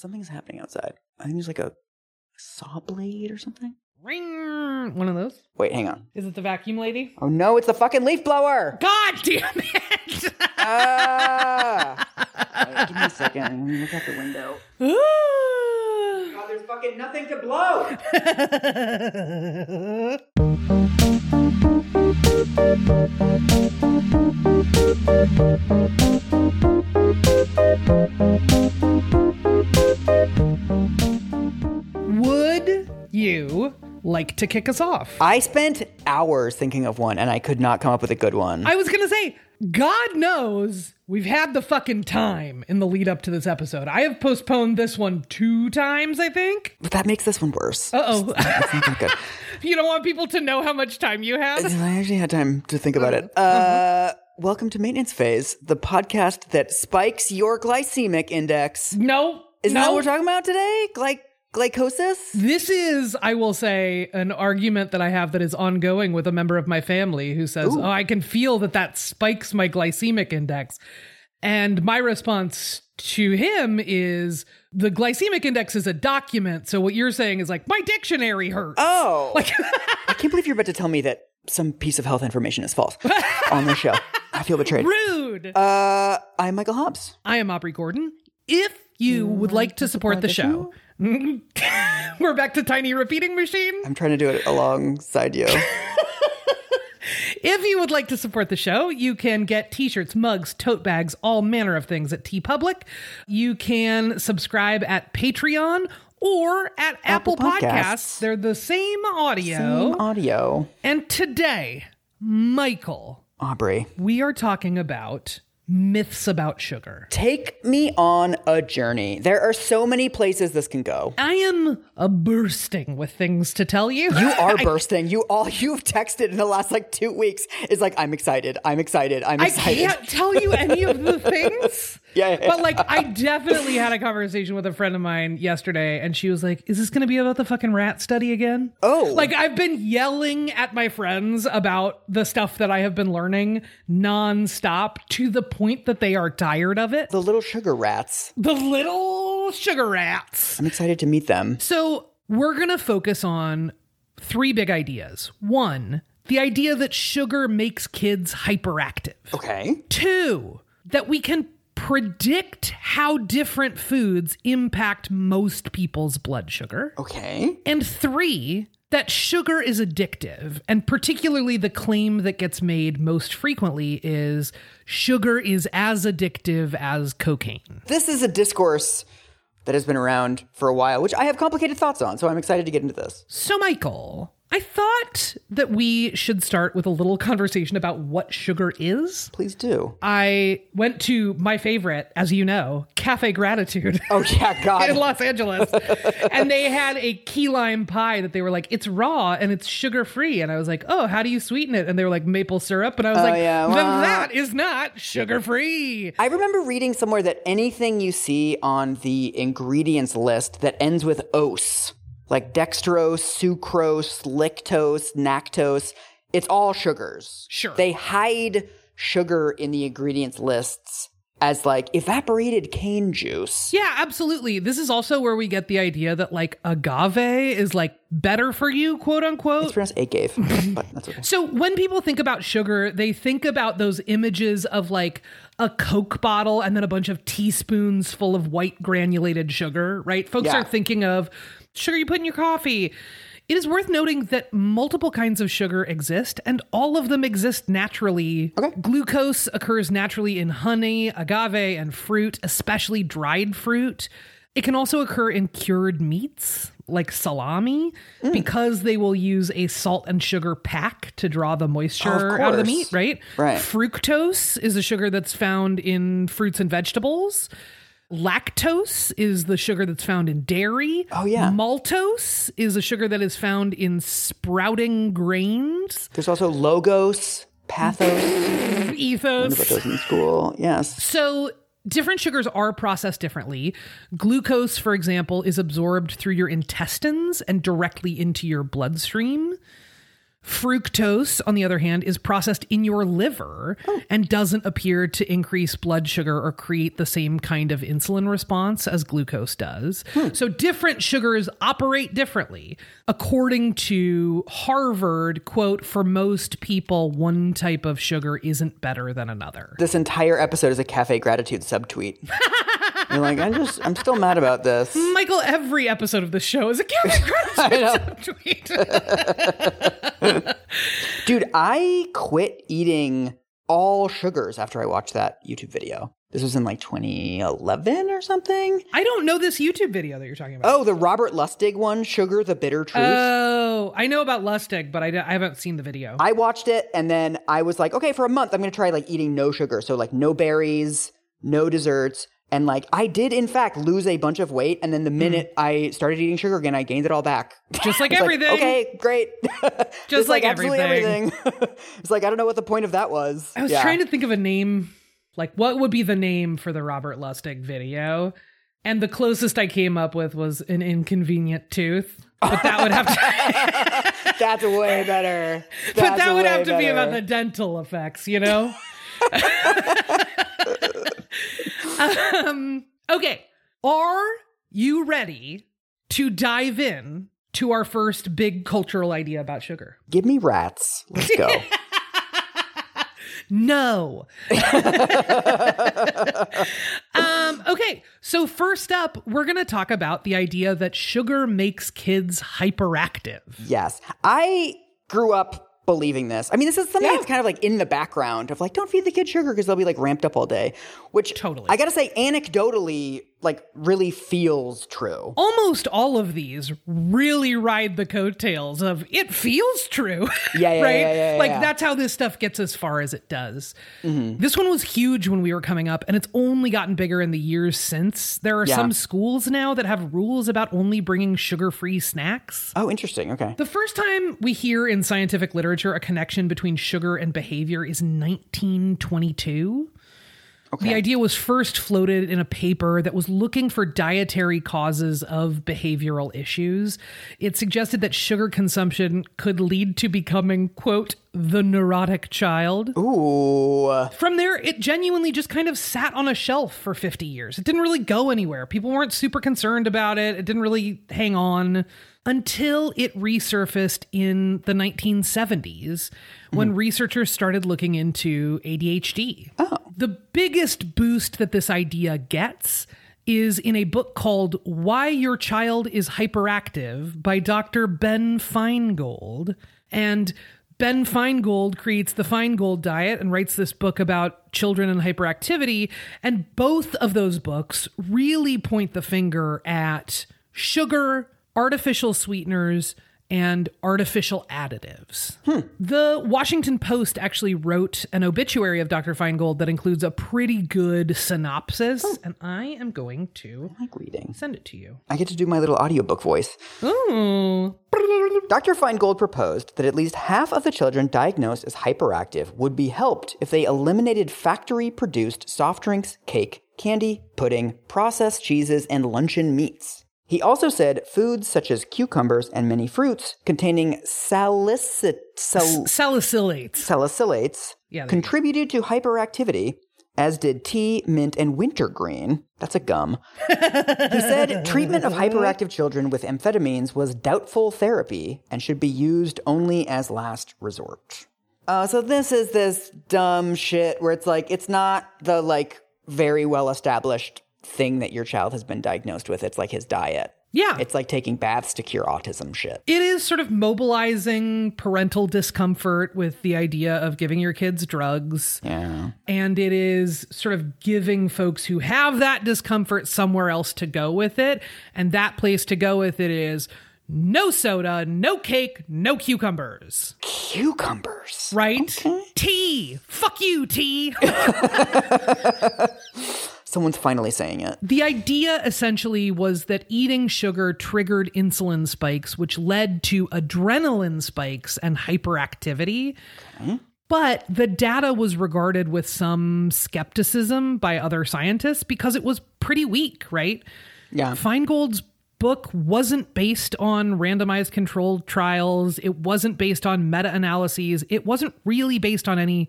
Something's happening outside. I think there's like a saw blade or something. Ring. One of those. Wait, hang on. Is it the vacuum lady? Oh no, it's the fucking leaf blower. God damn it! Ah! Wait, give me a second. Look out the window. God, there's fucking nothing to blow. Would you like to kick us off? I spent hours thinking of one, and I could not come up with a good one. I was gonna say, God knows we've had the fucking time in the lead up to this episode. I have postponed this one two times, I think. but that makes this one worse. Uh oh. That's not good. you don't want people to know how much time you had? I actually had time to think about it. Uh, welcome to Maintenance Phase, the podcast that spikes your glycemic index. No. Isn't no. that what we're talking about today? Gly- glycosis? This is, I will say, an argument that I have that is ongoing with a member of my family who says, Ooh. Oh, I can feel that that spikes my glycemic index. And my response to him is the glycemic index is a document. So what you're saying is like, my dictionary hurts. Oh. Like, I can't believe you're about to tell me that some piece of health information is false on the show. I feel betrayed. rude. Uh, I'm Michael Hobbs. I am Aubrey Gordon. If you would like to support the show, we're back to tiny repeating machine. I'm trying to do it alongside you. If you would like to support the show, you can get t-shirts, mugs, tote bags, all manner of things at TeePublic. You can subscribe at Patreon or at Apple, Apple Podcasts. Podcasts. They're the same audio. Same audio. And today, Michael, Aubrey, we are talking about myths about sugar. take me on a journey. There are so many places this can go. I am a bursting with things to tell you. You are bursting. You all you've texted in the last like two weeks is like, I'm excited. I'm excited. I'm excited. I can't tell you any of the things. Yeah, yeah, But like I definitely had a conversation with a friend of mine yesterday and she was like, "Is this going to be about the fucking rat study again?" Oh. Like I've been yelling at my friends about the stuff that I have been learning nonstop to the point that they are tired of it. The little sugar rats. The little sugar rats. I'm excited to meet them. So, we're going to focus on three big ideas. One, the idea that sugar makes kids hyperactive. Okay. Two, that we can predict how different foods impact most people's blood sugar. Okay. And three, that sugar is addictive. And particularly the claim that gets made most frequently is sugar is as addictive as cocaine. This is a discourse that has been around for a while, which I have complicated thoughts on. So I'm excited to get into this. So, Michael, I thought that we should start with a little conversation about what sugar is. Please do. I went to my favorite, as you know, Cafe Gratitude. Oh yeah, God. in Los Angeles. and they had a key lime pie that they were like, it's raw and it's sugar free. And I was like, oh, how do you sweeten it? And they were like, maple syrup. And I was oh, like, yeah, then well- uh, that is not sugar free. I remember reading somewhere that anything you see on the ingredients list that ends with ose, like dextrose, sucrose, lactose, lactose, it's all sugars. Sure. They hide sugar in the ingredients lists as like evaporated cane juice. Yeah, absolutely. This is also where we get the idea that like agave is like better for you, quote unquote. It's pronounced agave, but that's okay. So when people think about sugar, they think about those images of like a Coke bottle and then a bunch of teaspoons full of white granulated sugar, right? Folks Yeah. are thinking of sugar you put in your coffee. It is worth noting that multiple kinds of sugar exist and all of them exist naturally. Okay. Glucose occurs naturally in honey, agave, and fruit, especially dried fruit. It can also occur in cured meats like salami Mm. because they will use a salt and sugar pack to draw the moisture out of the meat, right? Right. Fructose is a sugar that's found in fruits and vegetables. Lactose is the sugar that's found in dairy. Oh, yeah. Maltose is a sugar that is found in sprouting grains. There's also logos, pathos. Ethos. about those in school. Yes. So different sugars are processed differently. Glucose, for example, is absorbed through your intestines and directly into your bloodstream. Fructose, on the other hand, is processed in your liver oh. and doesn't appear to increase blood sugar or create the same kind of insulin response as glucose does. Hmm. So different sugars operate differently. According to Harvard, quote, for most people, one type of sugar isn't better than another. This entire episode is a cafe gratitude subtweet. You're like, I'm just, I'm still mad about this. Michael, every episode of the show is a Cafe Gratitude subtweet. Dude, I quit eating all sugars after I watched that YouTube video. This was in like 2011 or something. I don't know this YouTube video that you're talking about. Oh, the Robert Lustig one, Sugar, the Bitter Truth. Oh, I know about Lustig, but I, I haven't seen the video. I watched it and then I was like, okay, for a month, I'm going to try like eating no sugar. So, like, no berries, no desserts. And like, I did in fact lose a bunch of weight. And then the hmm. minute I started eating sugar again, I gained it all back. Just like everything. okay, great. Just, like absolutely everything. it's like, I don't know what the point of that was. I was trying to think of a name, like what would be the name for the Robert Lustig video? And the closest I came up with was an inconvenient tooth. But that would have to That's way better. but that would have to be about the dental effects, you know? Um, okay. Are you ready to dive in to our first big cultural idea about sugar? Give me rats. Let's go. No. um, okay, so first up, we're going to talk about the idea that sugar makes kids hyperactive. yes. I grew up believing this. I mean, this is something Yeah. that's kind of like in the background of like, don't feed the kids sugar because they'll be like ramped up all day. Which Totally. I gotta say, anecdotally, like really feels true. Almost all of these really ride the coattails of it feels true. Yeah, yeah, right? yeah, yeah, like that's how this stuff gets as far as it does. Mm-hmm. This one was huge when we were coming up, and it's only gotten bigger in the years since. There are some schools now that have rules about only bringing sugar free snacks. Oh, interesting. Okay. The first time we hear in scientific literature a connection between sugar and behavior is 1922. The idea was first floated in a paper that was looking for dietary causes of behavioral issues. It suggested that sugar consumption could lead to becoming, quote, the neurotic child. Ooh. From there, it genuinely just kind of sat on a shelf for 50 years. It didn't really go anywhere. People weren't super concerned about it. It didn't really hang on until it resurfaced in the 1970s when hmm. researchers started looking into ADHD. Oh. The biggest boost that this idea gets is in a book called Why Your Child is Hyperactive by Dr. Ben Feingold. And Ben Feingold creates the Feingold diet and writes this book about children and hyperactivity. And both of those books really point the finger at sugar, artificial sweeteners, and artificial additives. The Washington Post actually wrote an obituary of Dr. Feingold that includes a pretty good synopsis, oh. and I am going to I like reading. send it to you. I get to do my little audiobook voice. Ooh. Dr. Feingold proposed that at least half of the children diagnosed as hyperactive would be helped if they eliminated factory produced soft drinks, cake, candy, pudding, processed cheeses, and luncheon meats. He also said foods such as cucumbers and many fruits containing salicit, sal- Salicylates. salicylates Yeah, there you go. contributed to hyperactivity, as did tea, mint, and wintergreen. That's a gum. he said treatment of hyperactive children with amphetamines was doubtful therapy and should be used only as last resort. Uh, so this is this dumb shit where it's like it's not the like very well established thing that your child has been diagnosed with. It's like his diet. Yeah. It's like taking baths to cure autism shit. It is sort of mobilizing parental discomfort with the idea of giving your kids drugs. Yeah. And it is sort of giving folks who have that discomfort somewhere else to go with it. And that place to go with it is no soda, no cake, no cucumbers. Cucumbers. Right? Tea. Fuck you, tea. Someone's finally saying it. The idea essentially was that eating sugar triggered insulin spikes, which led to adrenaline spikes and hyperactivity. But the data was regarded with some skepticism by other scientists because it was pretty weak, right? Yeah. Feingold's book wasn't based on randomized controlled trials. It wasn't based on meta analyses. It wasn't really based on any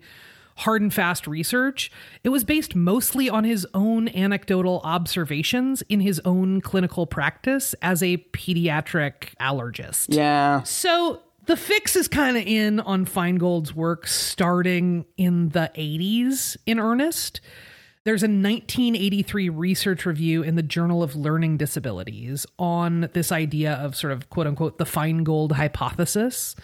hard and fast research. It was based mostly on his own anecdotal observations in his own clinical practice as a pediatric allergist. Yeah. So the fix is kind of in on Feingold's work starting in the 80s in earnest. There's a 1983 research review in the Journal of Learning Disabilities on this idea of sort of quote unquote the Feingold hypothesis.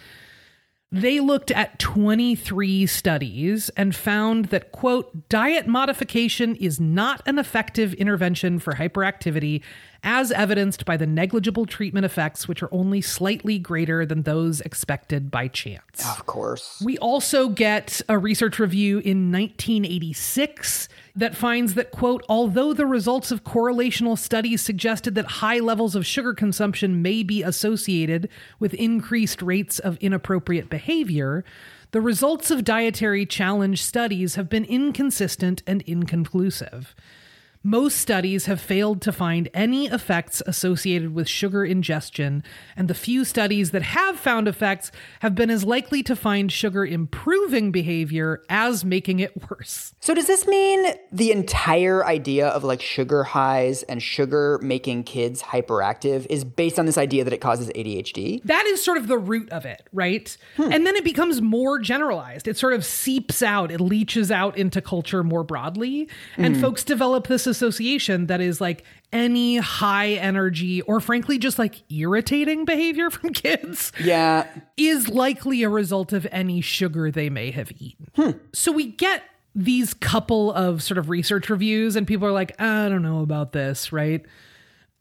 They looked at 23 studies and found that, quote, diet modification is not an effective intervention for hyperactivity, as evidenced by the negligible treatment effects, which are only slightly greater than those expected by chance. Of course. We also get a research review in 1986 that finds that, quote, although the results of correlational studies suggested that high levels of sugar consumption may be associated with increased rates of inappropriate behavior, the results of dietary challenge studies have been inconsistent and inconclusive. Most studies have failed to find any effects associated with sugar ingestion, and the few studies that have found effects have been as likely to find sugar improving behavior as making it worse. So does this mean the entire idea of like sugar highs and sugar making kids hyperactive is based on this idea that it causes ADHD? That is sort of the root of it, right? Hmm. And then it becomes more generalized. It sort of seeps out, it leaches out into culture more broadly, and hmm. folks develop this association that is like any high energy or frankly just like irritating behavior from kids Yeah. is likely a result of any sugar they may have eaten. Hmm. So we get these couple of sort of research reviews, and people are like, I don't know about this, right?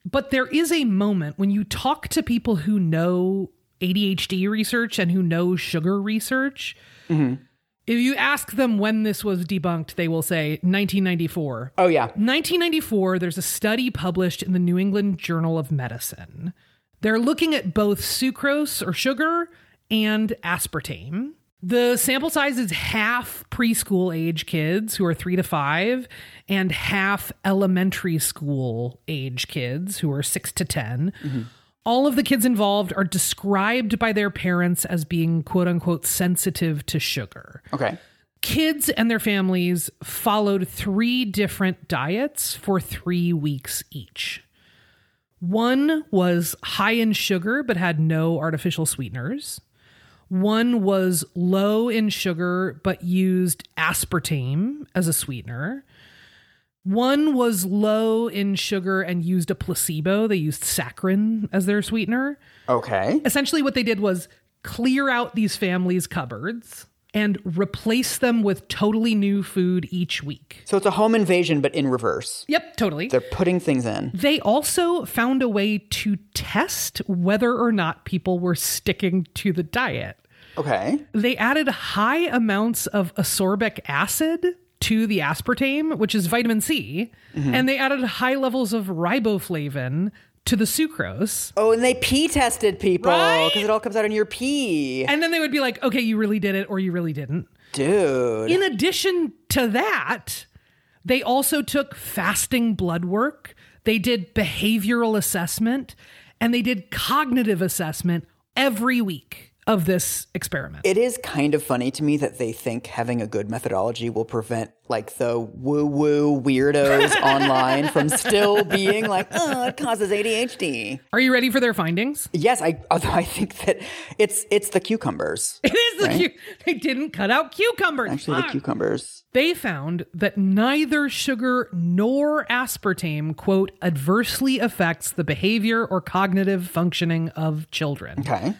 But there is a moment when you talk to people who know ADHD research and who know sugar research. Mm-hmm. If you ask them when this was debunked, they will say 1994. Oh yeah. 1994, there's a study published in the New England Journal of Medicine. They're looking at both sucrose or sugar and aspartame. The sample size is half preschool age kids who are three to five, and half elementary school age kids who are six to 10. Mm-hmm. All of the kids involved are described by their parents as being quote unquote sensitive to sugar Okay. kids and their families followed three different diets for three weeks each. One was high in sugar but had no artificial sweeteners. One was low in sugar but used aspartame as a sweetener. One was low in sugar and used a placebo. They used saccharin as their sweetener Okay. essentially what they did was clear out these families' cupboards and replace them with totally new food each week. So it's a home invasion, but in reverse. Yep, totally. They're putting things in. They also found a way to test whether or not people were sticking to the diet. Okay. They added high amounts of ascorbic acid to the aspartame, which is vitamin C, mm-hmm. and they added high levels of riboflavin to the sucrose. Oh, and they pee tested people Right? because it all comes out in your pee. And then they would be like, okay, you really did it or you really didn't. Dude. In addition to that, they also took fasting blood work, they did behavioral assessment, and they did cognitive assessment every week of this experiment. It is kind of funny to me that they think having a good methodology will prevent like the woo woo weirdos online from still being like, oh, it causes ADHD. Are you ready for their findings? Yes, I although I think that it's it's the cucumbers. It is the cu- they didn't cut out cucumbers. Actually, the cucumbers. They found that neither sugar nor aspartame, quote, adversely affects the behavior or cognitive functioning of children. Okay.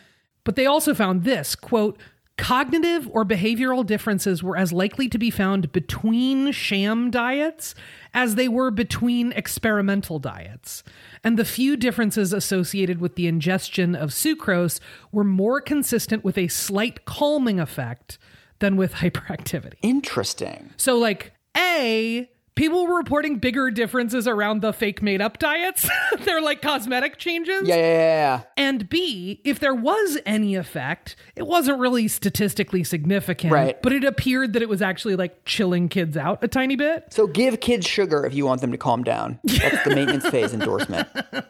But they also found this quote, cognitive or behavioral differences were as likely to be found between sham diets as they were between experimental diets. And the few differences associated with the ingestion of sucrose were more consistent with a slight calming effect than with hyperactivity. Interesting. So, like, A, people were reporting bigger differences around the fake made up diets. They're like cosmetic changes. Yeah, yeah, yeah, yeah. And B, if there was any effect, it wasn't really statistically significant. Right. But it appeared that it was actually like chilling kids out a tiny bit. So give kids sugar if you want them to calm down. That's the maintenance phase endorsement.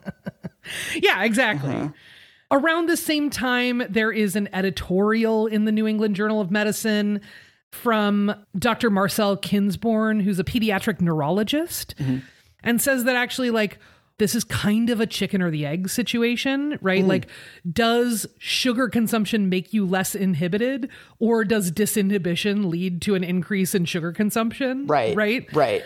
Yeah, exactly. Uh-huh. Around the same time, there is an editorial in the New England Journal of Medicine from Dr. Marcel Kinsbourne, who's a pediatric neurologist, and says that actually, like, this is kind of a chicken or the egg situation, right? Mm. Like, does sugar consumption make you less inhibited, or does disinhibition lead to an increase in sugar consumption? Right. Right. Right.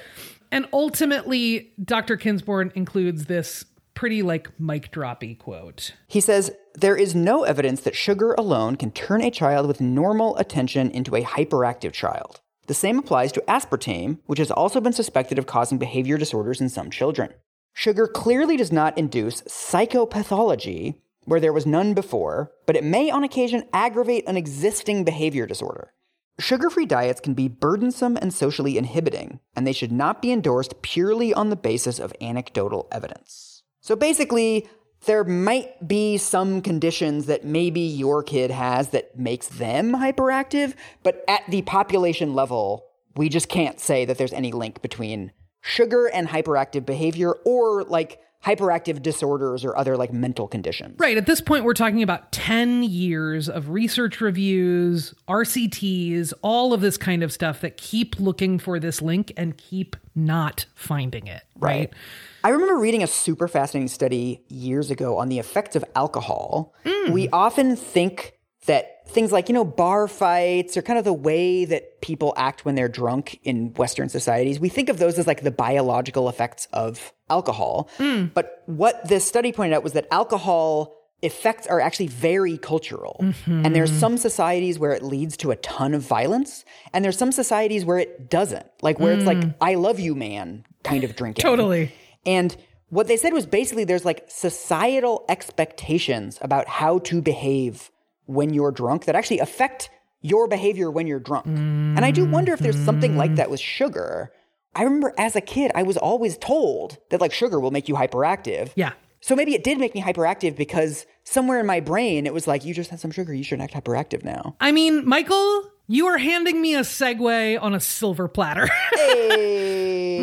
And ultimately, Dr. Kinsbourne includes this pretty like mic droppy quote. He says, There is no evidence that sugar alone can turn a child with normal attention into a hyperactive child. The same applies to aspartame, which has also been suspected of causing behavior disorders in some children. Sugar clearly does not induce psychopathology, where there was none before, but it may on occasion aggravate an existing behavior disorder. Sugar free diets can be burdensome and socially inhibiting, and they should not be endorsed purely on the basis of anecdotal evidence. So basically, there might be some conditions that maybe your kid has that makes them hyperactive, but at the population level, we just can't say that there's any link between sugar and hyperactive behavior or like hyperactive disorders or other like mental conditions. Right. At this point, we're talking about 10 years of research reviews, RCTs, all of this kind of stuff that keep looking for this link and keep not finding it. Right. I remember reading a super fascinating study years ago on the effects of alcohol. Hmm. We often think that things like, you know, bar fights or kind of the way that people act when they're drunk in Western societies, we think of those as like the biological effects of alcohol. Hmm. But what this study pointed out was that alcohol effects are actually very cultural. Mm-hmm. And there's some societies where it leads to a ton of violence, and there's some societies where it doesn't. Like where it's like, hmm. I love you, man, kind of drinking. Totally. And what they said was basically there's like societal expectations about how to behave when you're drunk that actually affect your behavior when you're drunk. And I do wonder if there's something like that with sugar. I remember as a kid, I was always told that like sugar will make you hyperactive. Yeah. So maybe it did make me hyperactive because somewhere in my brain it was like, you just had some sugar, you should act hyperactive now. I mean, Michael, you are handing me a segue on a silver platter.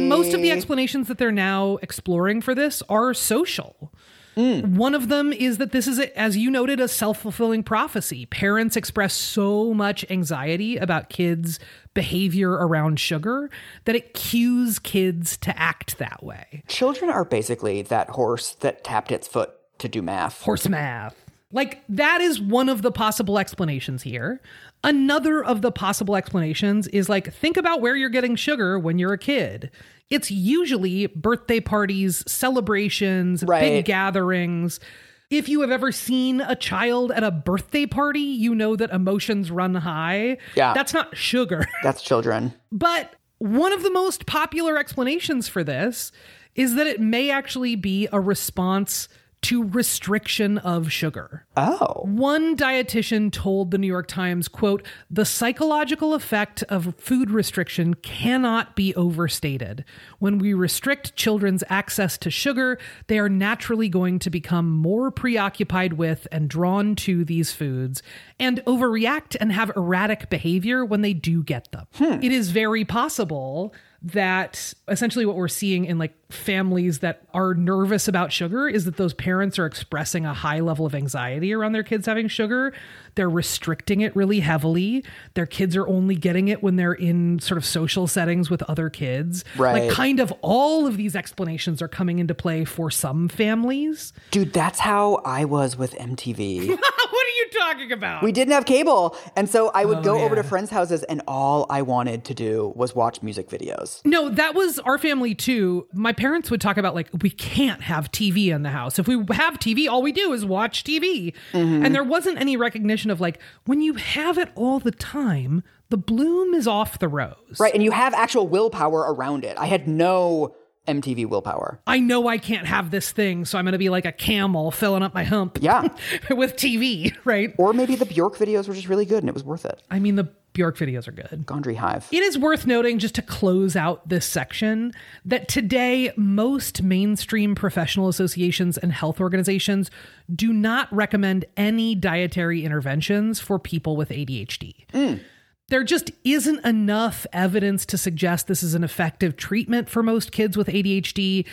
Most of the explanations that they're now exploring for this are social. Mm. One of them is that this is, a, as you noted, a self fulfilling prophecy. Parents express so much anxiety about kids' behavior around sugar that it cues kids to act that way. Children are basically that horse that tapped its foot to do math. Horse math. Like, that is one of the possible explanations here. Another of the possible explanations is like, think about where you're getting sugar when you're a kid. It's usually birthday parties, celebrations, Right. big gatherings. If you have ever seen a child at a birthday party, you know that emotions run high. Yeah. That's not sugar. That's children. But one of the most popular explanations for this is that it may actually be a response to restriction of sugar. Oh. One dietitian told the New York Times, quote, "The psychological effect of food restriction cannot be overstated. When we restrict children's access to sugar, they are naturally going to become more preoccupied with and drawn to these foods and overreact and have erratic behavior when they do get them. Hmm. It is very possible that essentially what we're seeing in like families that are nervous about sugar is that those parents are expressing a high level of anxiety around their kids having sugar. They're restricting it really heavily. Their kids are only getting it when they're in sort of social settings with other kids. Right. Like kind of all of these explanations are coming into play for some families. Dude, that's how I was with MTV. what are you talking about? we didn't have cable. And so I would Oh, go over to friends' houses and all I wanted to do was watch music videos. No, that was our family too. My parents would talk about like we can't have TV in the house. If we have TV, all we do is watch TV. Mm-hmm. And there wasn't any recognition of like when you have it all the time, the bloom is off the rose. Right. And you have actual willpower around it. I had no MTV willpower. I know I can't have this thing, so I'm going to be like a camel filling up my hump. Yeah. with TV, right? Or maybe the Bjork videos were just really good and it was worth it. I mean, the Bjork videos are good. Gondry Hive. It is worth noting, just to close out this section, that today most mainstream professional associations and health organizations do not recommend any dietary interventions for people with ADHD. There just isn't enough evidence to suggest this is an effective treatment for most kids with ADHD.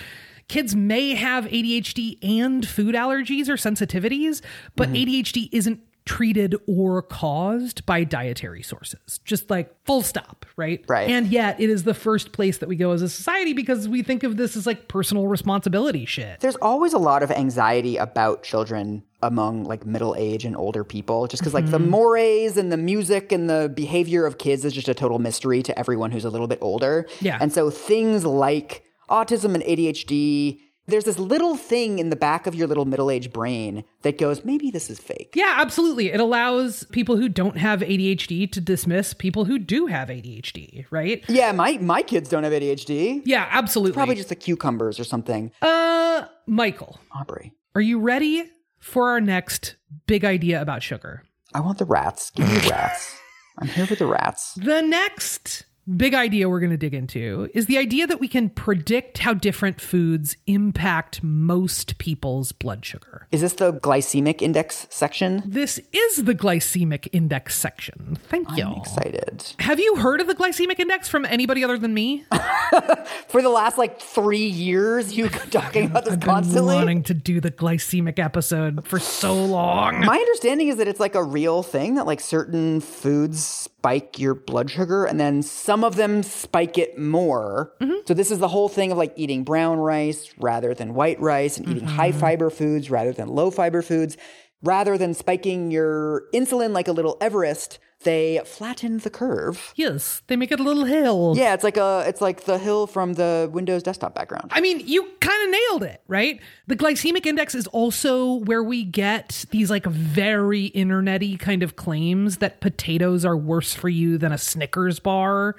kids may have ADHD and food allergies or sensitivities, but Mm-hmm. ADHD isn't treated or caused by dietary sources. Just like full stop, right? Right. And yet it is the first place that we go as a society because we think of this as like personal responsibility shit. There's always a lot of anxiety about children among like middle age and older people, just because like the mores and the music and the behavior of kids is just a total mystery to everyone who's a little bit older. Yeah. And so things like autism and ADHD, there's this little thing in the back of your little middle aged brain that goes, maybe this is fake. Yeah, absolutely. It allows people who don't have ADHD to dismiss people who do have ADHD, right? Yeah, my my kids don't have ADHD. Yeah, absolutely. Probably just the cucumbers or something. uh Michael, Aubrey, are you ready for our next big idea about sugar? I want the rats. Give me the rats. I'm here for the rats. The next big idea we're going to dig into is the idea that we can predict how different foods impact most people's blood sugar. Is this the glycemic index section? This is the glycemic index section. Thank you. I'm excited. Have you heard of the glycemic index from anybody other than me? For the last like three years, you've been talking about this constantly. Wanting to do the glycemic episode for so long. My understanding is that it's like a real thing that like certain foods spike your blood sugar and then some of them spike it more. Mm-hmm. So this is the whole thing of like eating brown rice rather than white rice and eating high mm-hmm. fiber foods rather than low fiber foods. Rather than spiking your insulin like a little Everest, they flatten the curve. Yes, they make it a little hill. Yeah, it's like a it's like the hill from the Windows desktop background. I mean, you kind of nailed it, right? The glycemic index is also where we get these like very internety kind of claims that potatoes are worse for you than a Snickers bar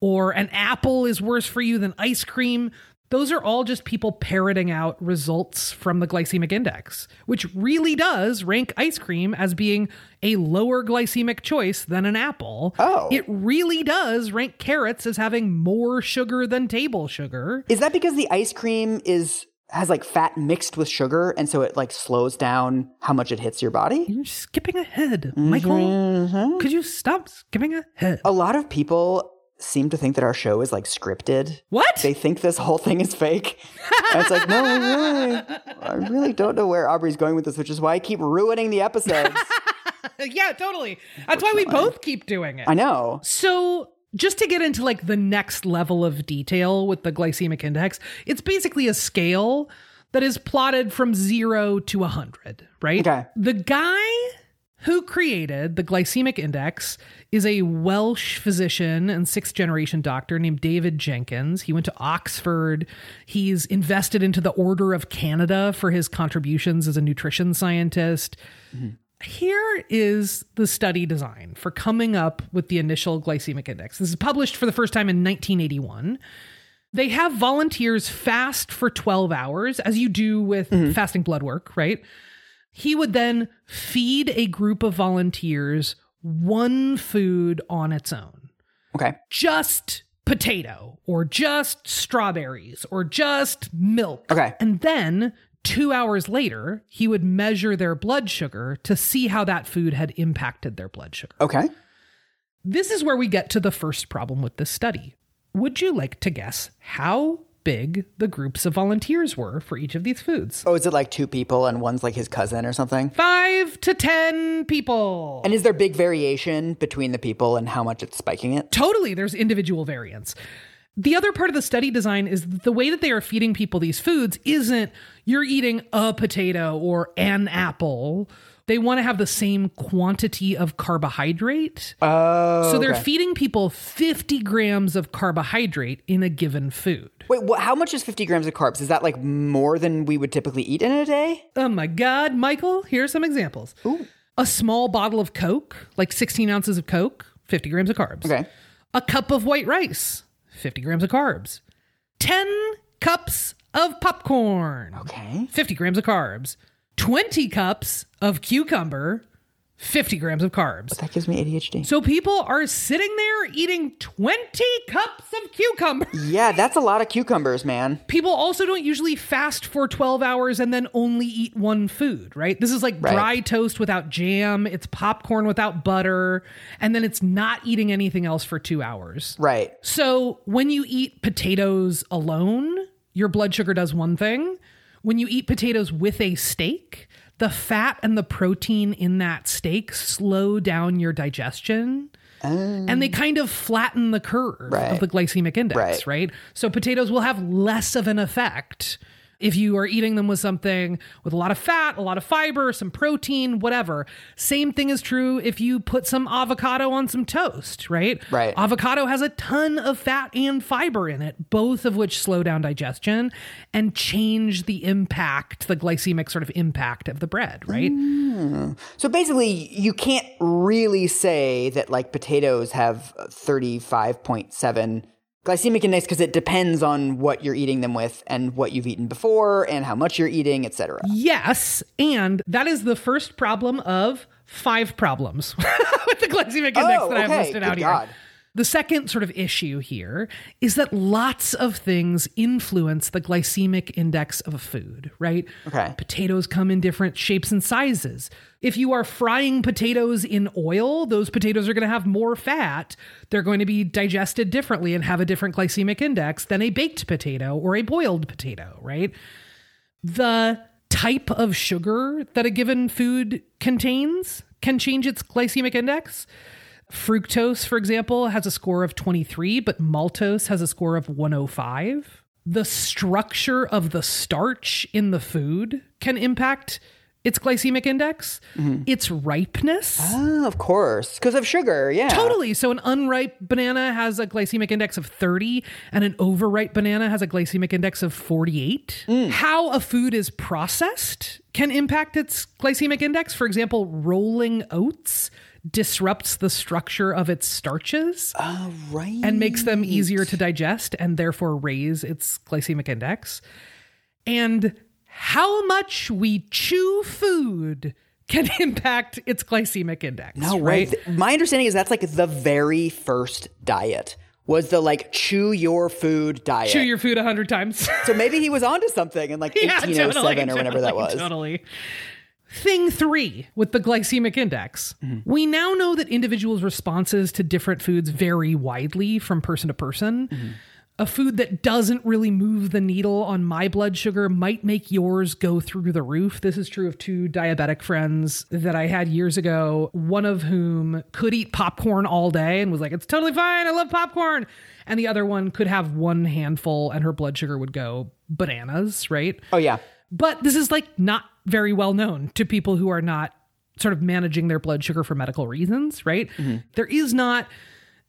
or an apple is worse for you than ice cream. Those are all just people parroting out results from the glycemic index, which really does rank ice cream as being a lower glycemic choice than an apple. Oh. It really does rank carrots as having more sugar than table sugar. Is that because the ice cream is has like fat mixed with sugar and so it like slows down how much it hits your body? You're skipping ahead, Michael. Mm-hmm. Could you stop skipping ahead? A lot of people seem to think that our show is like scripted. What? They think this whole thing is fake. and it's like, no, really, I really don't know where Aubrey's going with this, which is why I keep ruining the episodes. yeah, totally. That's why we both keep doing it. I know. So, just to get into like the next level of detail with the glycemic index, it's basically a scale that is plotted from 0 to a 100, right? Okay. The guy who created the glycemic index is a Welsh physician and sixth generation doctor named David Jenkins. He went to Oxford. He's invested into the Order of Canada for his contributions as a nutrition scientist. Here is the study design for coming up with the initial glycemic index. This is published for the first time in 1981. They have volunteers fast for 12 hours, as you do with mm-hmm. fasting blood work, right? He would then feed a group of volunteers one food on its own Okay. just potato or just strawberries or just milk. Okay. And then two hours later, he would measure their blood sugar to see how that food had impacted their blood sugar. Okay. This is where we get to the first problem with this study. Would you like to guess how big the groups of volunteers were for each of these foods? Oh, is it like two people and one's like his cousin or something? Five to 10 people. And is there big variation between the people and how much it's spiking it? Totally, there's individual variance. The other part of the study design is the way that they are feeding people these foods isn't you're eating a potato or an apple. They want to have the same quantity of carbohydrate. Oh. so they're okay. feeding people 50 grams of carbohydrate in a given food. Wait, wha how much is 50 grams of carbs? Is that like more than we would typically eat in a day? Oh my God, Michael, here are some examples. A small bottle of Coke, like 16 ounces of Coke, 50 grams of carbs. Okay. A cup of white rice, 50 grams of carbs. 10 cups of popcorn, Okay. 50 grams of carbs. 20 cups of cucumber, 50 grams of carbs. That gives me ADHD. So people are sitting there eating 20 cups of cucumber. Yeah, that's a lot of cucumbers, man. People also don't usually fast for 12 hours and then only eat one food, right? This is like Right. dry toast without jam, it's popcorn without butter, and then it's not eating anything else for two hours. Right. So when you eat potatoes alone, your blood sugar does one thing. When you eat potatoes with a steak, the fat and the protein in that steak slow down your digestion. and they kind of flatten the curve Right. of the glycemic index, Right. right? So potatoes will have less of an effect if you are eating them with something with a lot of fat, a lot of fiber, some protein, whatever. Same thing is true if you put some avocado on some toast, right? Right. Avocado has a ton of fat and fiber in it, both of which slow down digestion and change the impact, the glycemic sort of impact of the bread, right? Hmm. So basically, you can't really say that like potatoes have 35.7 glycemic index because it depends on what you're eating them with and what you've eaten before and how much you're eating, etc. Yes, and that is the first problem of five problems with the glycemic index Oh, that I've okay. listed out Good here. The second sort of issue here is that lots of things influence the glycemic index of a food, right? Okay. Potatoes come in different shapes and sizes. If you are frying potatoes in oil, those potatoes are going to have more fat. They're going to be digested differently and have a different glycemic index than a baked potato or a boiled potato, right? the type of sugar that a given food contains can change its glycemic index. Fructose, for example, has a score of 23, but maltose has a score of 105. The structure of the starch in the food can impact its glycemic index, mm-hmm. its ripeness. Oh, of course. Because of sugar, yeah. Totally. So an unripe banana has a glycemic index of 30 and an overripe banana has a glycemic index of 48. Mm. How a food is processed can impact its glycemic index. For example, rolling oats disrupts the structure of its starches Oh, right. and makes them easier to digest and therefore raise its glycemic index. And how much we chew food can impact its glycemic index. No right? way. Th- My understanding is that's like the very first diet was the like chew your food diet. chew your food a hundred times. so maybe he was onto something in like Yeah, 1807 totally, or whenever that was. Totally. Thing three with the glycemic index. Mm-hmm. We now know that individuals' responses to different foods vary widely from person to person. Mm-hmm. A food that doesn't really move the needle on my blood sugar might make yours go through the roof. This is true of two diabetic friends that I had years ago, one of whom could eat popcorn all day and was like, it's totally fine. I love popcorn. And the other one could have one handful and her blood sugar would go bananas, right? Oh yeah. But this is like not very well known to people who are not sort of managing their blood sugar for medical reasons, right? Mm-hmm. There is not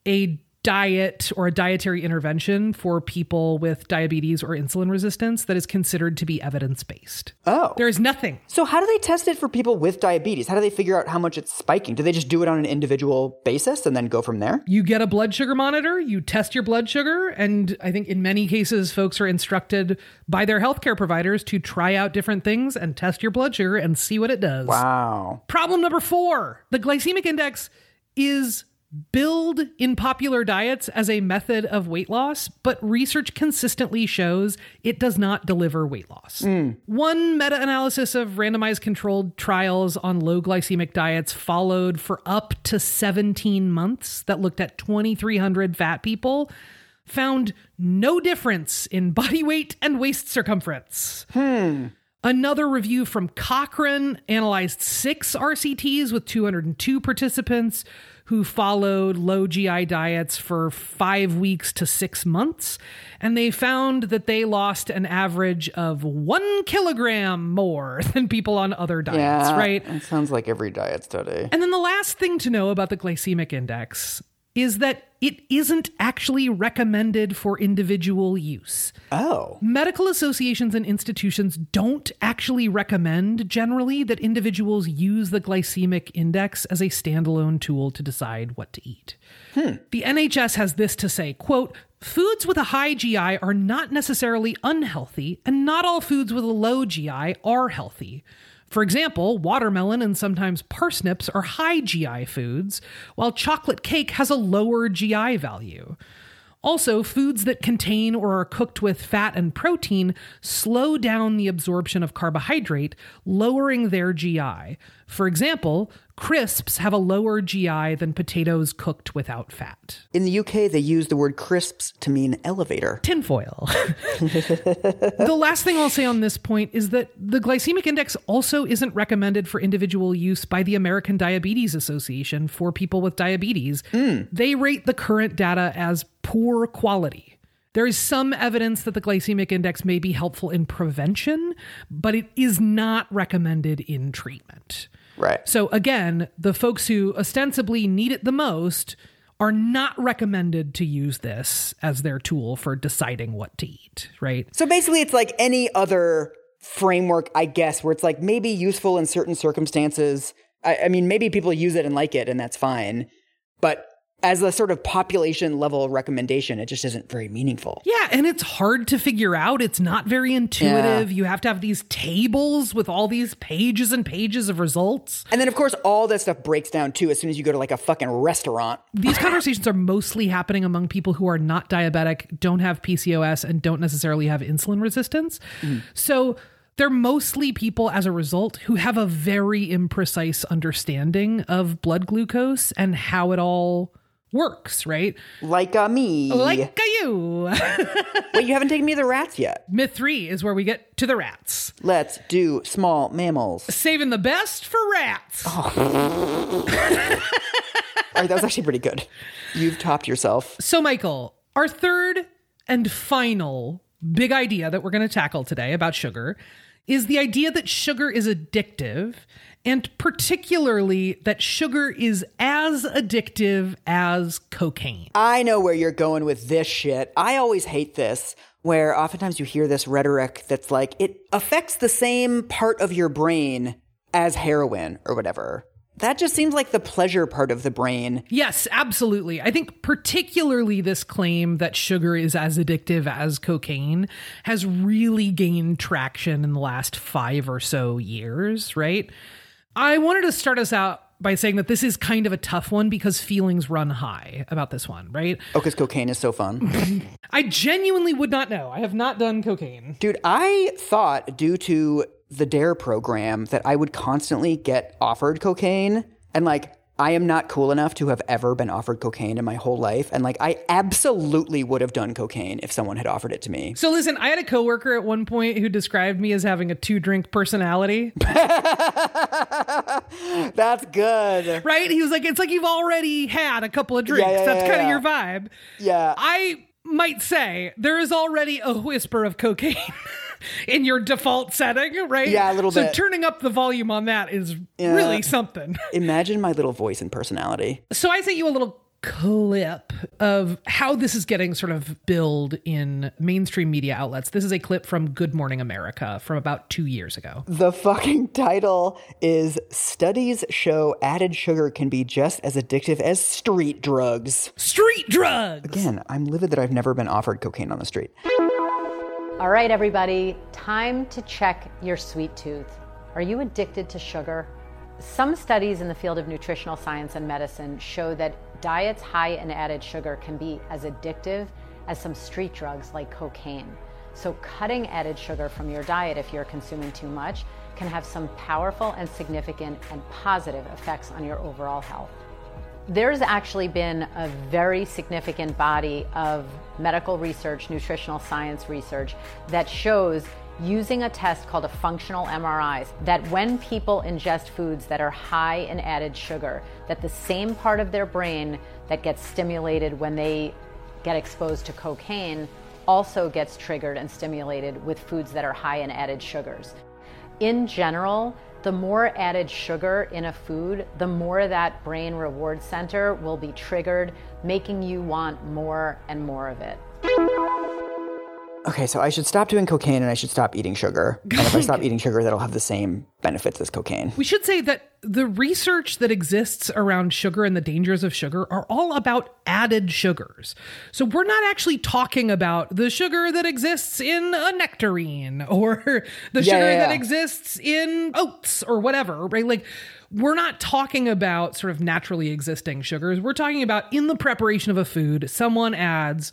a diet or a dietary intervention for people with diabetes or insulin resistance that is considered to be evidence based. Oh. There is nothing. So how do they test it for people with diabetes? How do they figure out how much it's spiking? Do they just do it on an individual basis and then go from there? You get a blood sugar monitor, you test your blood sugar, and I think in many cases, folks are instructed by their healthcare providers to try out different things and test your blood sugar and see what it does. Wow. Problem number four the glycemic index is billed in popular diets as a method of weight loss, but research consistently shows it does not deliver weight loss. One meta analysis of randomized controlled trials on low glycemic diets followed for up to 17 months that looked at 2,300 fat people. Found no difference in body weight and waist circumference. Another review from Cochrane analyzed six RCTs with 202 participants who followed low GI diets for five weeks to six months. And they found that they lost an average of one kilogram more than people on other diets, Yeah. right? It sounds like every diet study. And then the last thing to know about the glycemic index is that it isn't actually recommended for individual use. Oh. Medical associations and institutions don't actually recommend generally that individuals use the glycemic index as a standalone tool to decide what to eat. Hmm. The NHS has this to say, quote, foods with a high GI are not necessarily unhealthy, and not all foods with a low GI are healthy. For example, watermelon and sometimes parsnips are high GI foods, while chocolate cake has a lower GI value. Also, foods that contain or are cooked with fat and protein slow down the absorption of carbohydrate, lowering their GI. For example, crisps have a lower GI than potatoes cooked without fat. In the UK, they use the word crisps to mean elevator. Tinfoil. the last thing I'll say on this point is that the glycemic index also isn't recommended for individual use by the American Diabetes Association for people with diabetes. Hmm. They rate the current data as poor quality. There is some evidence that the glycemic index may be helpful in prevention, but it is not recommended in treatment. Right. So again, the folks who ostensibly need it the most are not recommended to use this as their tool for deciding what to eat, right? So basically, it's like any other framework, I guess, where it's like maybe useful in certain circumstances. I, I mean, maybe people use it and like it, and that's fine. But as a sort of population level recommendation, it just isn't very meaningful. Yeah, and it's hard to figure out. It's not very intuitive. You have to have these tables with all these pages and pages of results. And then, of course, all that stuff breaks down too as soon as you go to like a fucking restaurant. These conversations are mostly happening among people who are not diabetic, don't have PCOS, and don't necessarily have insulin resistance. Mm-hmm. So they're mostly people, as a result, who have a very imprecise understanding of blood glucose and how it all works, right? Like a me. Like a you. Wait, you haven't taken me to the rats yet. Myth three is where we get to the rats. Let's do small mammals. Saving the best for rats. All right, that was actually pretty good. You've topped yourself. So, Michael, our third and final big idea that we're going to tackle today about sugar is the idea that sugar is addictive, and particularly that sugar is as addictive as cocaine. I know where you're going with this shit. I always hate this, where oftentimes you hear this rhetoric that's like, it affects the same part of your brain as heroin or whatever. That just seems like the pleasure part of the brain. Yes, absolutely. I think particularly this claim that sugar is as addictive as cocaine has really gained traction in the last five or so years, right? I wanted to start us out by saying that this is kind of a tough one because feelings run high about this one, right? Oh, because cocaine is so fun. I genuinely would not know. I have not done cocaine. Dude, I thought due to the DARE program that I would constantly get offered cocaine. And like, I am not cool enough to have ever been offered cocaine in my whole life. And like, I absolutely would have done cocaine if someone had offered it to me. So listen, I had a coworker at one point who described me as having a two drink personality. That's good. right? He was like, it's like you've already had a couple of drinks. yeah, That's yeah, kind of your vibe. Yeah. I might say there is already a whisper of cocaine in your default setting, right? Yeah, a little so bit. turning up the volume on that is Yeah. really something. Imagine my little voice and personality. So I sent you a little clip of how this is getting sort of billed in mainstream media outlets. This is a clip from Good Morning America from about two years ago. The fucking title is Studies Show Added Sugar Can Be Just as Addictive as Street Drugs. Street drugs! Again, I'm livid that I've never been offered cocaine on the street. All right, everybody, time to check your sweet tooth. Are you addicted to sugar? Some studies in the field of nutritional science and medicine show that diets high in added sugar can be as addictive as some street drugs like cocaine. So, cutting added sugar from your diet if you're consuming too much can have some powerful and significant and positive effects on your overall health. There's actually been a very significant body of medical research, nutritional science research that shows using a test called a functional MRI that when people ingest foods that are high in added sugar, that the same part of their brain that gets stimulated when they get exposed to cocaine also gets triggered and stimulated with foods that are high in added sugars. In general, the more added sugar in a food, the more that brain reward center will be triggered, making you want more and more of it. Okay, so I should stop doing cocaine and I should stop eating sugar. And if I stop eating sugar, that'll have the same benefits as cocaine. We should say that the research that exists around sugar and the dangers of sugar are all about added sugars. So we're not actually talking about the sugar that exists in a nectarine or the Yeah, sugar yeah, that exists in oats or whatever, right? Like we're not talking about sort of naturally existing sugars. We're talking about in the preparation of a food, someone adds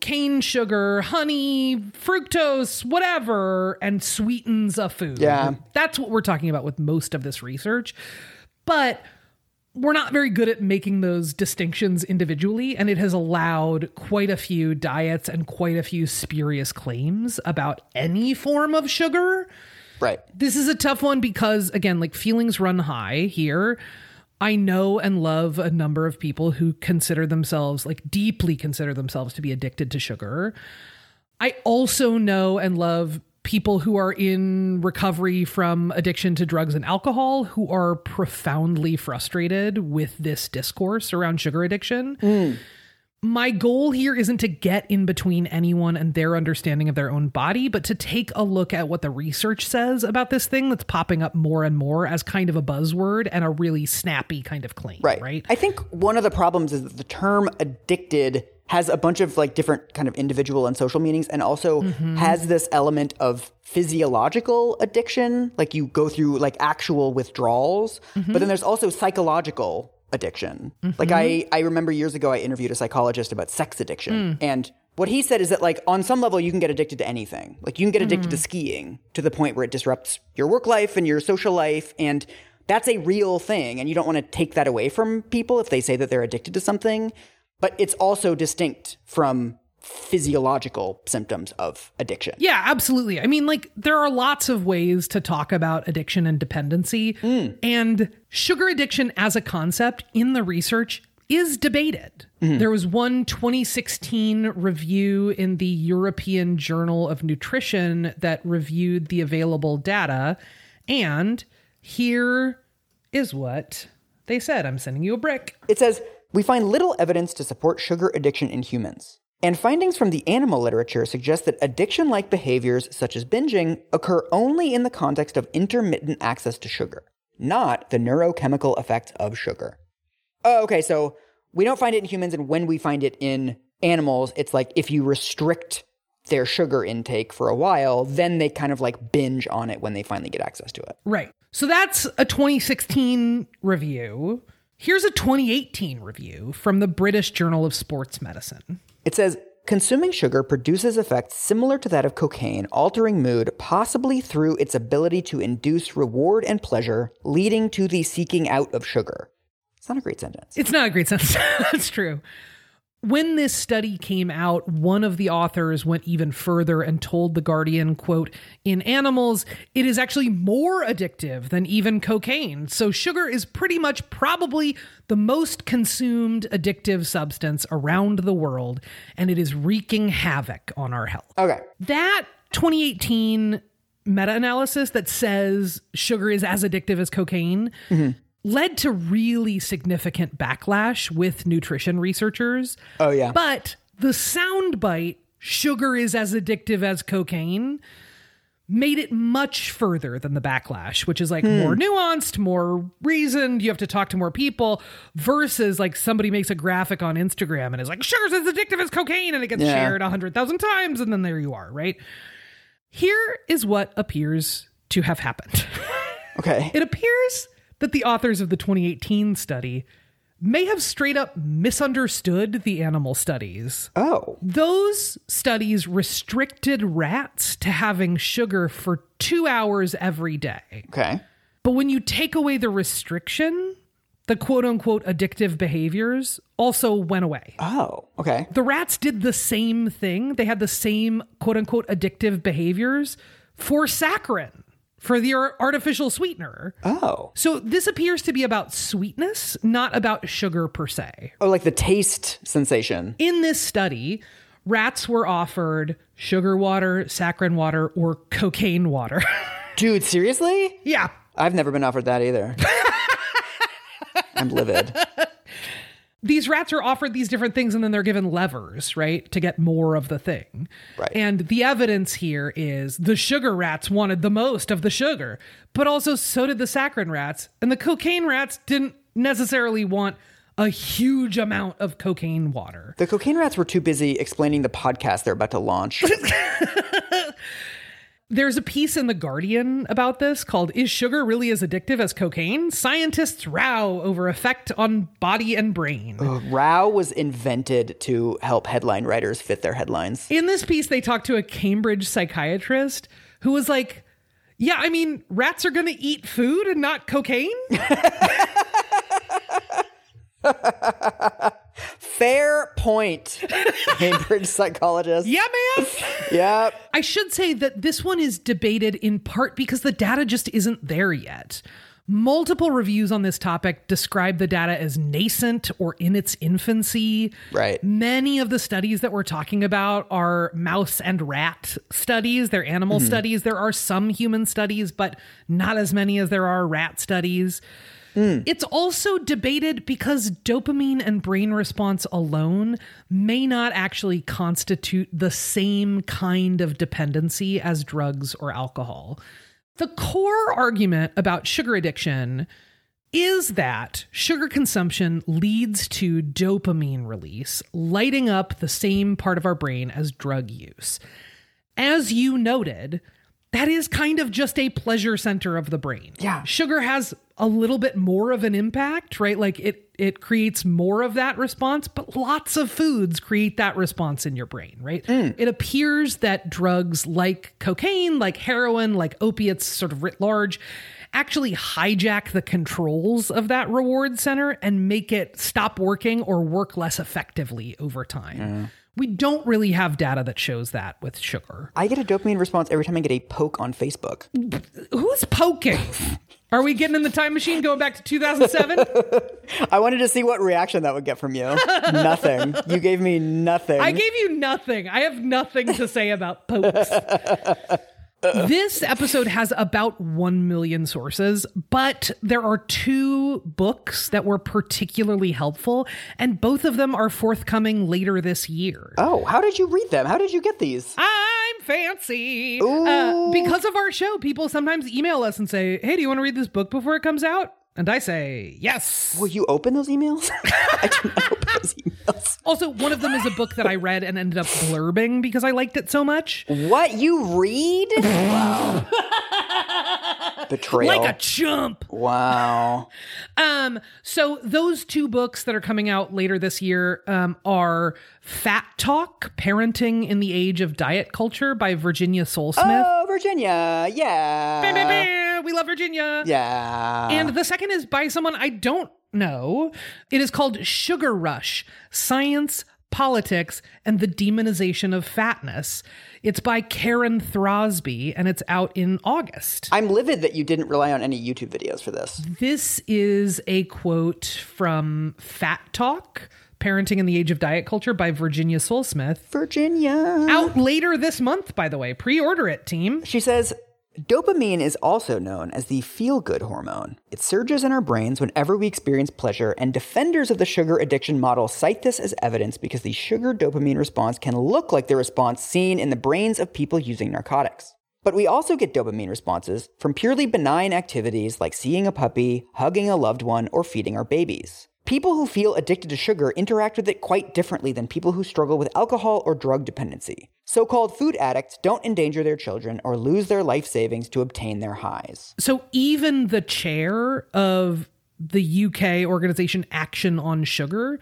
cane sugar, honey, fructose, whatever, and sweetens a food. Yeah. That's what we're talking about with most of this research. But we're not very good at making those distinctions individually, and it has allowed quite a few diets and quite a few spurious claims about any form of sugar. Right. This is a tough one because, again, like feelings run high here. I know and love a number of people who consider themselves, like deeply consider themselves to be addicted to sugar. I also know and love people who are in recovery from addiction to drugs and alcohol who are profoundly frustrated with this discourse around sugar addiction. Mm. My goal here isn't to get in between anyone and their understanding of their own body, but to take a look at what the research says about this thing that's popping up more and more as kind of a buzzword and a really snappy kind of claim. Right. Right. I think one of the problems is that the term addicted has a bunch of like different kind of individual and social meanings and also mm-hmm. has this element of physiological addiction like you go through like actual withdrawals but mm-hmm. then there's also psychological addiction. Mm-hmm. Like i i remember years ago i interviewed a psychologist about sex addiction. Hmm. And what he said is that like on some level you can get addicted to anything. Like you can get hmm. addicted to skiing to the point where it disrupts your work life and your social life. And that's a real thing. And you don't want to take that away from people if they say that they're addicted to something. But it's also distinct from physiological symptoms of addiction Yeah, absolutely. I mean, like, there are lots of ways to talk about addiction and dependency, mm. and sugar addiction as a concept in the research is debated. Mm-hmm. There was one 2016 review in the European Journal of Nutrition that reviewed the available data, and here is what they said. I'm sending you a brick. it says we find little evidence to support sugar addiction in humans and findings from the animal literature suggest that addiction like behaviors such as binging occur only in the context of intermittent access to sugar not the neurochemical effects of sugar Oh, okay. So we don't find it in humans, and when we find it in animals, it's like if you restrict their sugar intake for a while, then they kind of like binge on it when they finally get access to it. Right. So that's a 2016 review. Here's a 2018 review from the British Journal of Sports Medicine. It says consuming sugar produces effects similar to that of cocaine, altering mood, possibly through its ability to induce reward and pleasure, leading to the seeking out of sugar. It's not a great sentence. It's not a great sentence. That's true. When this study came out, one of the authors went even further and told The Guardian, quote, in animals, it is actually more addictive than even cocaine. So sugar is pretty much probably the most consumed addictive substance around the world, and it is wreaking havoc on our health. Okay. That 2018 meta analysis that says sugar is as addictive as cocaine mm-hmm. Led to really significant backlash with nutrition researchers. Oh, yeah. But the soundbite, sugar is as addictive as cocaine, made it much further than the backlash, which is like more hmm. nuanced, more reasoned. You have to talk to more people versus like somebody makes a graphic on Instagram and is like, sugar's as addictive as cocaine, and it gets Yeah. shared a hundred thousand times, and then there you are, right? Here is what appears to have happened. Okay. It appears that the authors of the 2018 study may have straight up misunderstood the animal studies. Oh. Those studies restricted rats to having sugar for two hours every day. Okay. But when you take away the restriction, the quote unquote addictive behaviors also went away. Oh. Okay. The rats did the same thing. They had the same quote unquote addictive behaviors for saccharin, for the artificial sweetener. Oh. So this appears to be about sweetness, not about sugar per se. Oh, like the taste sensation. In this study, rats were offered sugar water, saccharin water, or cocaine water. Dude, seriously? yeah. I've never been offered that either. I'm livid. These rats are offered these different things and then they're given levers, right, to get more of the thing. Right. And the evidence here is the sugar rats wanted the most of the sugar, but also so did the saccharin rats. And the cocaine rats didn't necessarily want a huge amount of cocaine water. The cocaine rats were too busy explaining the podcast they're about to launch. There's a piece in The Guardian about this called Is Sugar Really as Addictive as Cocaine? Scientists row over effect on body and brain. Row was invented to help headline writers fit their headlines. In this piece, they talked to a Cambridge psychiatrist who was like, Yeah, I mean, rats are going to eat food and not cocaine? Fair point, Cambridge psychologist. yeah, man. Yep. I should say that this one is debated in part because the data just isn't there yet. Multiple reviews on this topic describe the data as nascent or in its infancy. Right. Many of the studies that we're talking about are mouse and rat studies, they're animal mm-hmm. studies. There are some human studies, but not as many as there are rat studies. Mm. It's also debated because dopamine and brain response alone may not actually constitute the same kind of dependency as drugs or alcohol. The core argument about sugar addiction is that sugar consumption leads to dopamine release, lighting up the same part of our brain as drug use. As you noted, that is kind of just a pleasure center of the brain. Yeah. Sugar has a little bit more of an impact, right? Like it it creates more of that response, but lots of foods create that response in your brain, right? Hmm. It appears that drugs like cocaine, like heroin, like opiates sort of writ large actually hijack the controls of that reward center and make it stop working or work less effectively over time. We don't really have data that shows that with sugar. I get a dopamine response every time I get a poke on Facebook. Who's poking? Are we getting in the time machine going back to 2007? I wanted to see what reaction that would get from you. nothing. You gave me nothing. I gave you nothing. I have nothing to say about pokes. this episode has about 1 million sources, but there are two books that were particularly helpful, and both of them are forthcoming later this year. oh, how did you read them? How did you get these? I'm fancy. Uh, because of our show, people sometimes email us and say, Hey, do you want to read this book before it comes out? And I say, Yes. Will you open those emails? I do not open those emails. Also, one of them is a book that I read and ended up blurbing because I liked it so much. What you read? wow. Betrayal. Like a chump. wow. Um, so those two books that are coming out later this year um, are Fat Talk: Parenting in the Age of Diet Culture by Virginia Sole Smith. Oh, Virginia. Yeah. We love Virginia. Yeah. And the second is by someone I don't know. It is called Sugar Rush Science, Politics, and the Demonization of Fatness. It's by Karen Throsby, and it's out in August. I'm livid that you didn't rely on any YouTube videos for this. This is a quote from Fat Talk Parenting in the Age of Diet Culture by Virginia Sole Smith. Virginia. Out later this month, by the way. Pre order it, team. She says, Dopamine is also known as the feel good hormone. It surges in our brains whenever we experience pleasure, and defenders of the sugar addiction model cite this as evidence because the sugar dopamine response can look like the response seen in the brains of people using narcotics. But we also get dopamine responses from purely benign activities like seeing a puppy, hugging a loved one, or feeding our babies. People who feel addicted to sugar interact with it quite differently than people who struggle with alcohol or drug dependency. So called food addicts don't endanger their children or lose their life savings to obtain their highs. So even the chair of the UK organization Action on Sugar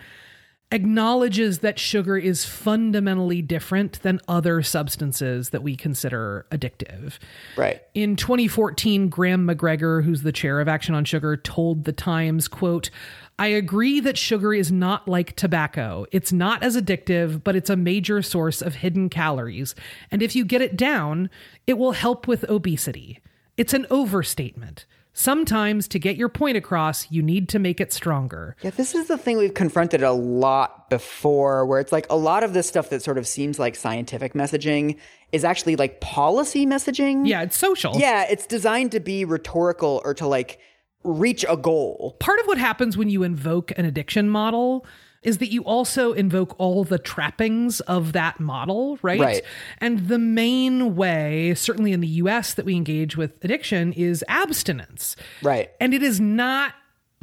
acknowledges that sugar is fundamentally different than other substances that we consider addictive. Right. In 2014, Graham MacGregor, who's the chair of Action on Sugar, told the Times, quote, I agree that sugar is not like tobacco. It's not as addictive, but it's a major source of hidden calories. And if you get it down, it will help with obesity. It's an overstatement. Sometimes to get your point across, you need to make it stronger. Yeah, this is the thing we've confronted a lot before, where it's like a lot of this stuff that sort of seems like scientific messaging is actually like policy messaging. Yeah, it's social. Yeah, it's designed to be rhetorical or to like reach a goal. part of what happens when you invoke an addiction model is that you also invoke all the trappings of that model, right? Right. And the main way, certainly in the US, that we engage with addiction is abstinence. Right. And it is not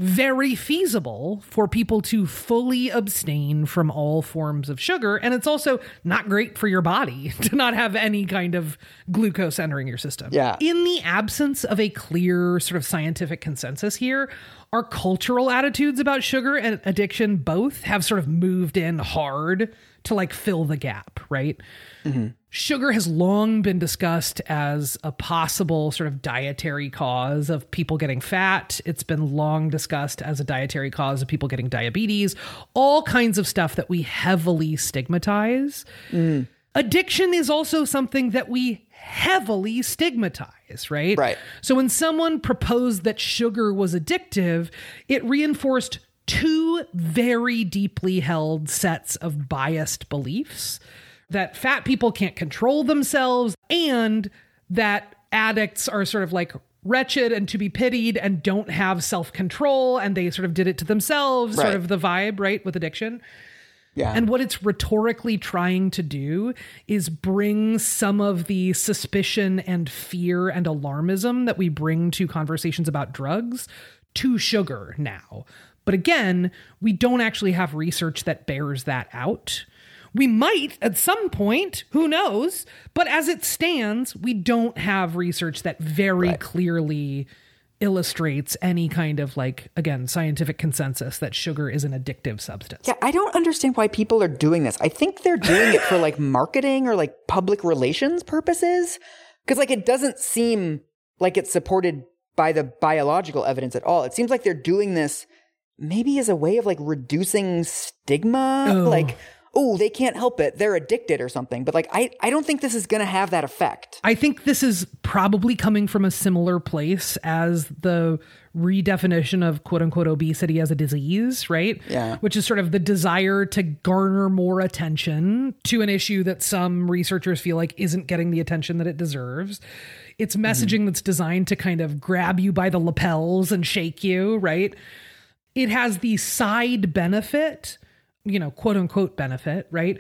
very feasible for people to fully abstain from all forms of sugar. And it's also not great for your body to not have any kind of glucose entering your system. Yeah. In the absence of a clear sort of scientific consensus here, our cultural attitudes about sugar and addiction both have sort of moved in hard to like fill the gap, right? Mm-hmm. Sugar has long been discussed as a possible sort of dietary cause of people getting fat. It's been long discussed as a dietary cause of people getting diabetes, all kinds of stuff that we heavily stigmatize. Mm. Addiction is also something that we heavily stigmatize, right? Right. So when someone proposed that sugar was addictive, it reinforced two very deeply held sets of biased beliefs that fat people can't control themselves and that addicts are sort of like wretched and to be pitied and don't have self-control and they sort of did it to themselves sort of the vibe right with addiction Yeah. and what it's rhetorically trying to do is bring some of the suspicion and fear and alarmism that we bring to conversations about drugs to sugar now. But again, we don't actually have research that bears that out. We might at some point, who knows? But as it stands, we don't have research that very clearly illustrates any kind of like again scientific consensus that sugar is an addictive substance. Yeah, I don't understand why people are doing this. I think they're doing it for like marketing or like public relations purposes. Cause like it doesn't seem like it's supported by the biological evidence at all. It seems like they're doing this maybe as a way of like reducing stigma. Oh. Like, oh, they can't help it. They're addicted or something. But like, I, I don't think this is going to have that effect. I think this is probably coming from a similar place as the redefinition of quote unquote obesity as a disease, right? Yeah. Which is sort of the desire to garner more attention to an issue that some researchers feel like isn't getting the attention that it deserves. It's mm-hmm. messaging that's designed to kind of grab you by the lapels and shake you, right? It has the side benefit, you know, quote unquote benefit, right?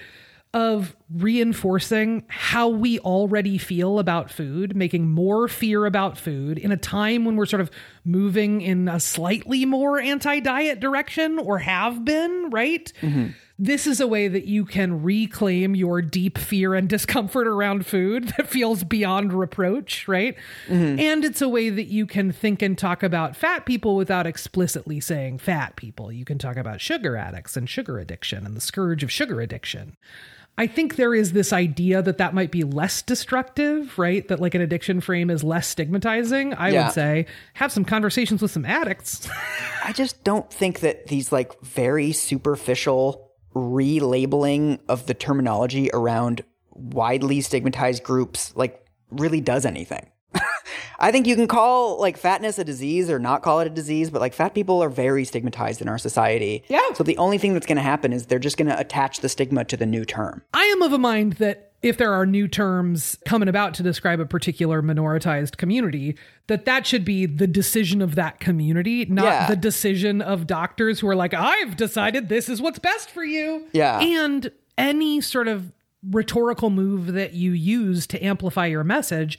Of reinforcing how we already feel about food, making more fear about food in a time when we're sort of moving in a slightly more anti diet direction or have been, right? Mm-hmm. This is a way that you can reclaim your deep fear and discomfort around food that feels beyond reproach, right? Mm-hmm. And it's a way that you can think and talk about fat people without explicitly saying fat people. You can talk about sugar addicts and sugar addiction and the scourge of sugar addiction. I think there is this idea that that might be less destructive, right? That like an addiction frame is less stigmatizing. I Yeah. would say have some conversations with some addicts. I just don't think that these like very superficial relabeling of the terminology around widely stigmatized groups like really does anything. I think you can call like fatness a disease or not call it a disease, but like fat people are very stigmatized in our society. Yeah. So the only thing that's going to happen is they're just going to attach the stigma to the new term. I am of a mind that if there are new terms coming about to describe a particular minoritized community, that that should be the decision of that community, not Yeah. the decision of doctors who are like, I've decided this is what's best for you. Yeah. And any sort of rhetorical move that you use to amplify your message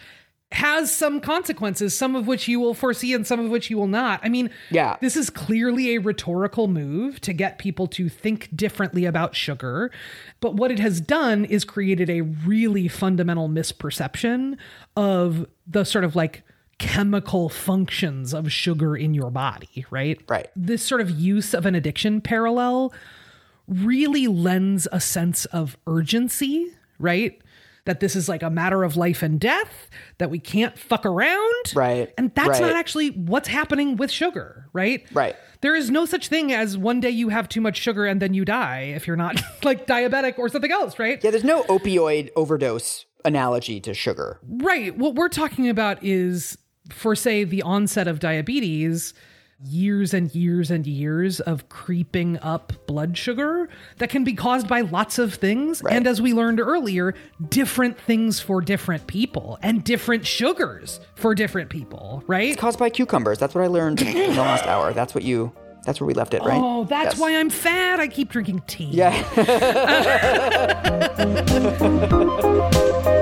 has some consequences, some of which you will foresee and some of which you will not. I mean, Yeah. this is clearly a rhetorical move to get people to think differently about sugar. But what it has done is created a really fundamental misperception of the sort of like chemical functions of sugar in your body, right? Right. This sort of use of an addiction parallel really lends a sense of urgency, right? That this is like a matter of life and death, that we can't fuck around. Right. And that's Right. not actually what's happening with sugar, right? Right. There is no such thing as one day you have too much sugar and then you die if you're not like diabetic or something else, right? Yeah, there's no opioid overdose analogy to sugar. Right. What we're talking about is for, say, the onset of diabetes, years and years and years of creeping up blood sugar that can be caused by lots of things. And as we learned earlier, different things for different people and different sugars for different people, right? It's caused by cucumbers. That's what I learned in the last hour. That's what you That's where we left it, right? Oh, that's Yes. why I'm fat. I keep drinking tea. Yeah.